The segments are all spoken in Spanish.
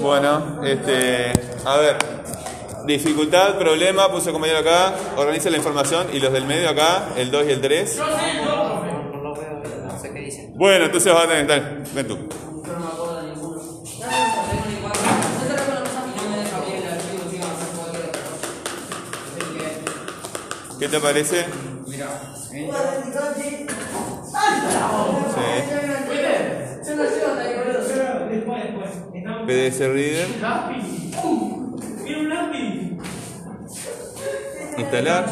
Bueno, este, a ver, dificultad, problema, puse compañero acá, organiza la información y los del medio acá, el 2 y el 3. No lo veo, no sé qué dicen. Bueno, entonces vas a tener, dale, ven tú. Que, ¿Qué te parece? mira, Sí. se nos lleva hasta ahí, boludo. Después, después. PDS Reader, instalar.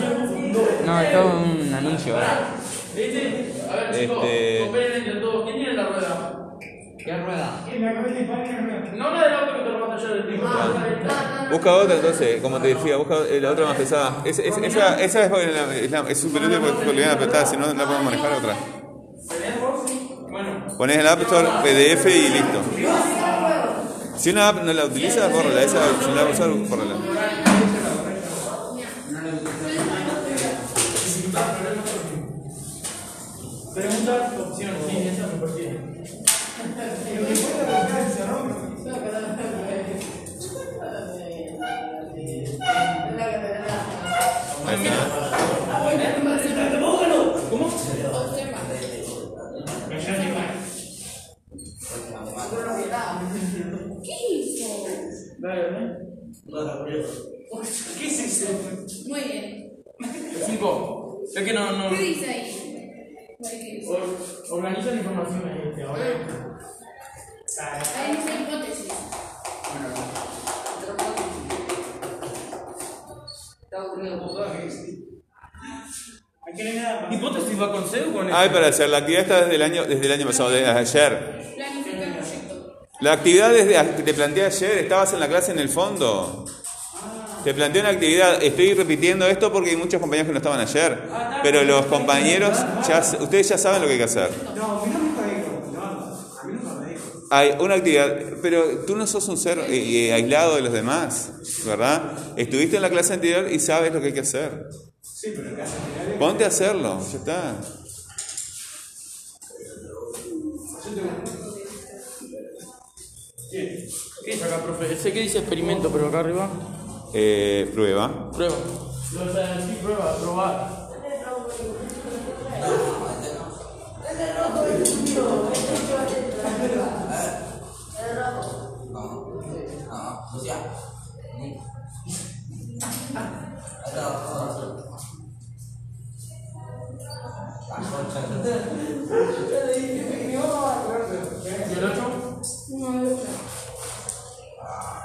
No, es un anuncio. ¿Viste? A ver, chicos, Este- todos. ¿Quién tiene la rueda? ¿Qué rueda? La No la del auto que te robaste ayer del tipo. Busca otra entonces, como te decía, busca eh, la otra más pesada. Es- es- esa, esa es, la- la- súper útil porque le van a apretar, si no, no podemos manejar otra. Bueno, Pones el App Store, PDF y listo. Si una app no la utilizas, bórrala. Esa, si no la vas a usar, bórrala. preguntas, opciones. Sí, esa me está. Dale, ¿eh? ¿Qué es ese? Muy bien. Cinco. Es que no, no. ¿Qué dice ahí? ¿Qué dice? Or- Organiza la información en este, ahora. Ahí dice hipótesis. Está aburrido. ¿Hipótesis va con C o con Ay, para hacer, la actividad está desde el año, desde el año pasado, desde ayer. Planifica el proyecto. La actividad desde, que te planteé ayer, estabas en la clase en el fondo. Te planteé una actividad, estoy repitiendo esto porque hay muchos compañeros que no estaban ayer, pero los compañeros, ya, ustedes ya saben lo que hay que hacer. No, a mí no me dijo. No, a mí nunca me dijo. Hay una actividad, pero tú no sos un ser eh, eh, aislado de los demás, ¿verdad? Estuviste en la clase anterior y sabes lo que hay que hacer. Sí, pero en casa general. Ponte a hacerlo, ya está. ¿Qué es acá, profe? Sé que dice experimento, pero acá arriba. Eh, prueba. Prueba. Prueba, probar.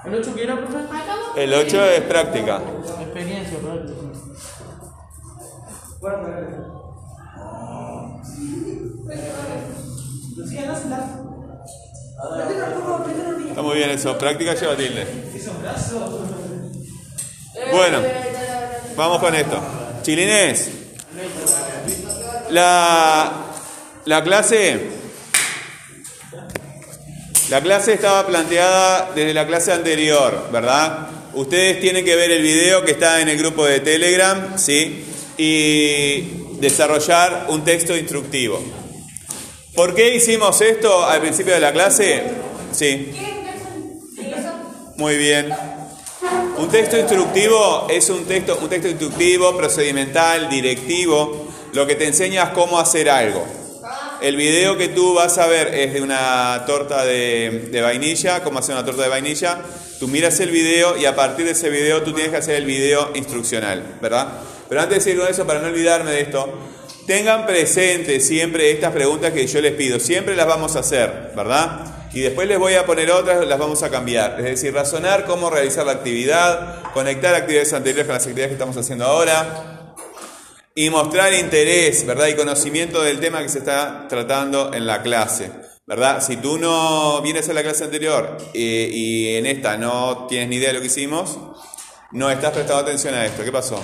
El 8? ¿El 8 qué era, profe? El 8 es práctica. Experiencia, práctica. Está muy bien eso, práctica lleva tilde. Bueno, vamos con esto. Chilines, la, la clase, la clase estaba planteada desde la clase anterior, ¿verdad? Ustedes tienen que ver el video que está en el grupo de Telegram, ¿sí? Y desarrollar un texto instructivo. ¿Por qué hicimos esto al principio de la clase? Sí. Muy bien. Un texto instructivo es un texto, un texto instructivo, procedimental, directivo, lo que te enseña es cómo hacer algo. El video que tú vas a ver es de una torta de, vainilla, cómo hacer una torta de vainilla. Tú miras el video y a partir de ese video tú tienes que hacer el video instruccional, ¿verdad? Pero antes de decir eso, para no olvidarme de esto, tengan presente siempre estas preguntas que yo les pido. Siempre las vamos a hacer, ¿verdad? Y después les voy a poner otras, las vamos a cambiar. Es decir, razonar cómo realizar la actividad, conectar actividades anteriores con las actividades que estamos haciendo ahora y mostrar interés, ¿verdad? Y conocimiento del tema que se está tratando en la clase, ¿verdad? Si tú no vienes a la clase anterior eh, y en esta no tienes ni idea de lo que hicimos, no estás prestando atención a esto. ¿Qué pasó?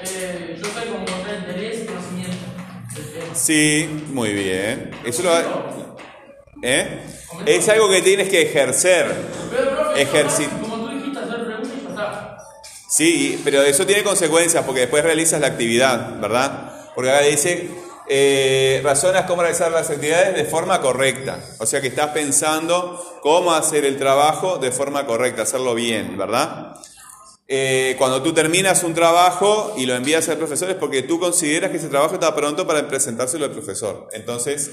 Eh, yo soy como mostrar interés y conocimiento. del tema. Sí, muy bien. Eso lo ¿Eh? Es algo que tienes que ejercer. Pero, Sí, pero eso tiene consecuencias porque después realizas la actividad, ¿verdad? Porque acá dice, eh, razonas cómo realizar las actividades de forma correcta. O sea que estás pensando cómo hacer el trabajo de forma correcta, hacerlo bien, ¿verdad? Eh, cuando tú terminas un trabajo y lo envías al profesor es porque tú consideras que ese trabajo está pronto para presentárselo al profesor. Entonces,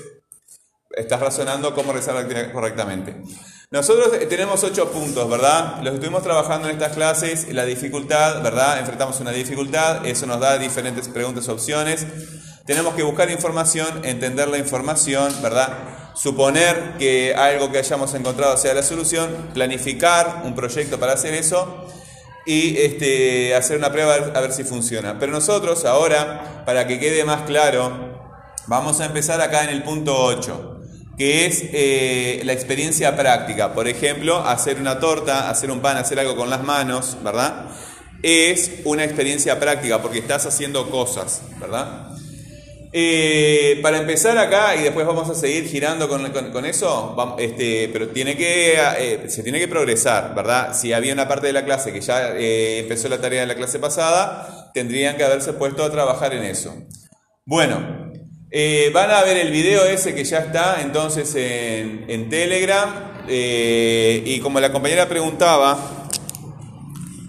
estás razonando cómo realizar la actividad correctamente. Nosotros eh, tenemos ocho puntos, ¿verdad? Los estuvimos trabajando en estas clases, la dificultad, ¿verdad? Enfrentamos una dificultad, eso nos da diferentes preguntas, opciones. Tenemos que buscar información, entender la información, ¿verdad? Suponer que algo que hayamos encontrado sea la solución, planificar un proyecto para hacer eso y este, hacer una prueba a ver, si funciona. Pero nosotros ahora, para que quede más claro, vamos a empezar acá en el punto 8 que es eh, la experiencia práctica. Por ejemplo, hacer una torta, hacer un pan, hacer algo con las manos, ¿verdad? Es una experiencia práctica porque estás haciendo cosas, ¿verdad? Eh, para empezar acá, y después vamos a seguir girando con, con- con eso, este, pero tiene que, eh, se tiene que progresar, ¿verdad? Si había una parte de la clase que ya eh, empezó la tarea de la clase pasada, tendrían que haberse puesto a trabajar en eso. Bueno, eh, van a ver el video ese que ya está entonces en, Telegram, eh, y como la compañera preguntaba,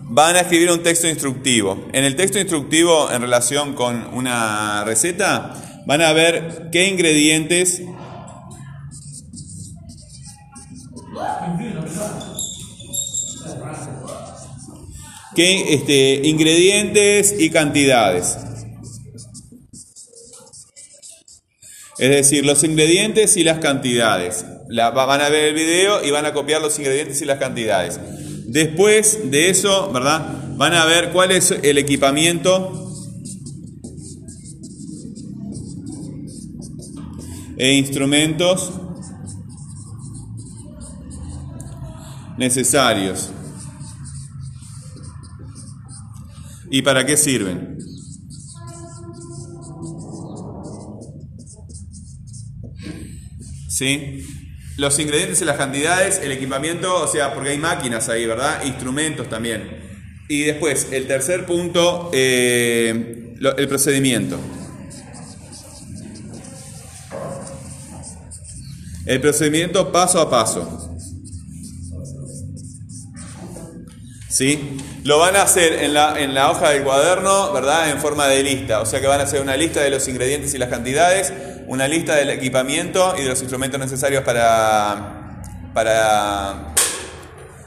van a escribir un texto instructivo. En el texto instructivo en relación con una receta, van a ver qué ingredientes qué este, ingredientes y cantidades. Es decir, los ingredientes y las cantidades. Van a ver el video y van a copiar los ingredientes y las cantidades. Después de eso, ¿verdad? Van a ver cuál es el equipamiento e instrumentos necesarios. ¿Y para qué sirven? ¿Sí? Los ingredientes y las cantidades, el equipamiento, o sea, porque hay máquinas ahí, ¿verdad? Instrumentos también. Y después, el tercer punto, eh, el procedimiento. El procedimiento paso a paso. ¿Sí? Lo van a hacer en la, en la hoja del cuaderno, ¿verdad? En forma de lista. O sea que van a hacer una lista de los ingredientes y las cantidades, una lista del equipamiento y de los instrumentos necesarios para, para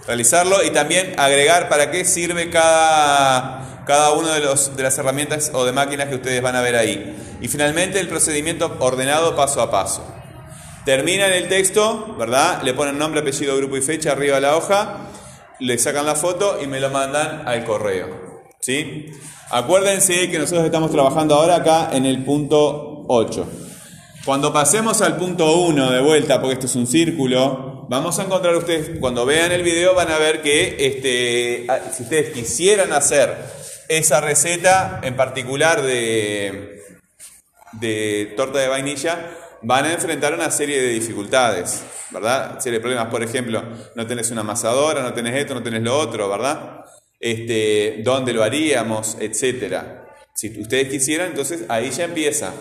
realizarlo y también agregar para qué sirve cada, cada una de, los, de las herramientas o de máquinas que ustedes van a ver ahí. Y finalmente el procedimiento ordenado paso a paso. Terminan el texto, ¿verdad? Le ponen nombre, apellido, grupo y fecha arriba de la hoja, le sacan la foto y me lo mandan al correo. ¿Sí? Acuérdense que nosotros estamos trabajando ahora acá en el punto 8. Cuando pasemos al punto 1 de vuelta, porque esto es un círculo, vamos a encontrar ustedes, cuando vean el video van a ver que este, ah, si ustedes quisieran hacer esa receta en particular de, de torta de vainilla, van a enfrentar una serie de dificultades, ¿verdad? Serie de problemas, por ejemplo, no tenés una amasadora, no tenés esto, no tenés lo otro, ¿verdad? Este, ¿Dónde lo haríamos? Etcétera. Si ustedes quisieran, entonces ahí ya empieza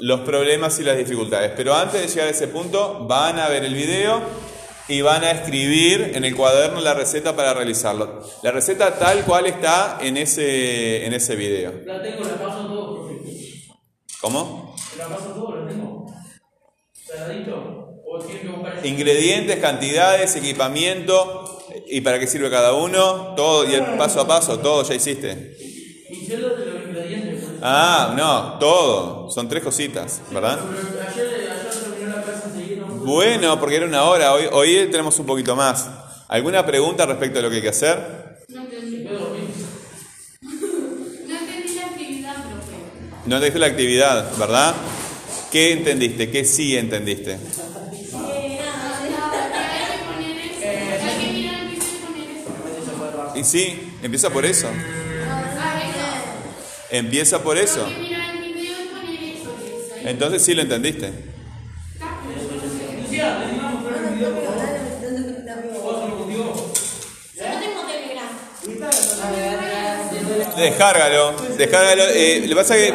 los problemas y las dificultades. Pero antes de llegar a ese punto, van a ver el video y van a escribir en el cuaderno la receta para realizarlo. La receta tal cual está en ese, en ese video. La tengo, la paso todo, profe. ¿Cómo? La paso todo, la tengo. ¿O que? Ingredientes, cantidades, equipamiento y para qué sirve cada uno, todo y el paso a paso, todo ya hiciste. Y sé lo de los ingredientes. Ah, no, todo, son tres cositas, ¿verdad? Pero ayer, ayer terminó la clase enseguida. ¿no? Bueno, porque era una hora, hoy, hoy tenemos un poquito más. ¿Alguna pregunta respecto a lo que hay que hacer? No entendí. No la actividad, profe. No entendiste la actividad, ¿verdad? ¿Qué entendiste? ¿Qué sí entendiste? Eh. Y sí, empieza por eso. Empieza por eso. Que que es. Entonces sí lo entendiste. Lucía, le dimos mostrar el video, por favor. ¿Vos se lo. Descárgalo, descárgalo. Eh, le pasa que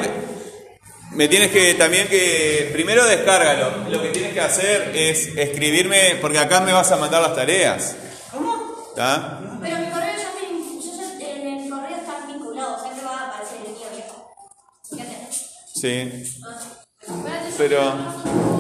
me tienes que también que primero descárgalo. Lo que tienes que hacer es escribirme porque acá me vas a mandar las tareas. ¿Cómo? ¿Está? Pero mi correo ya en el correo está vinculado, Sí. Pero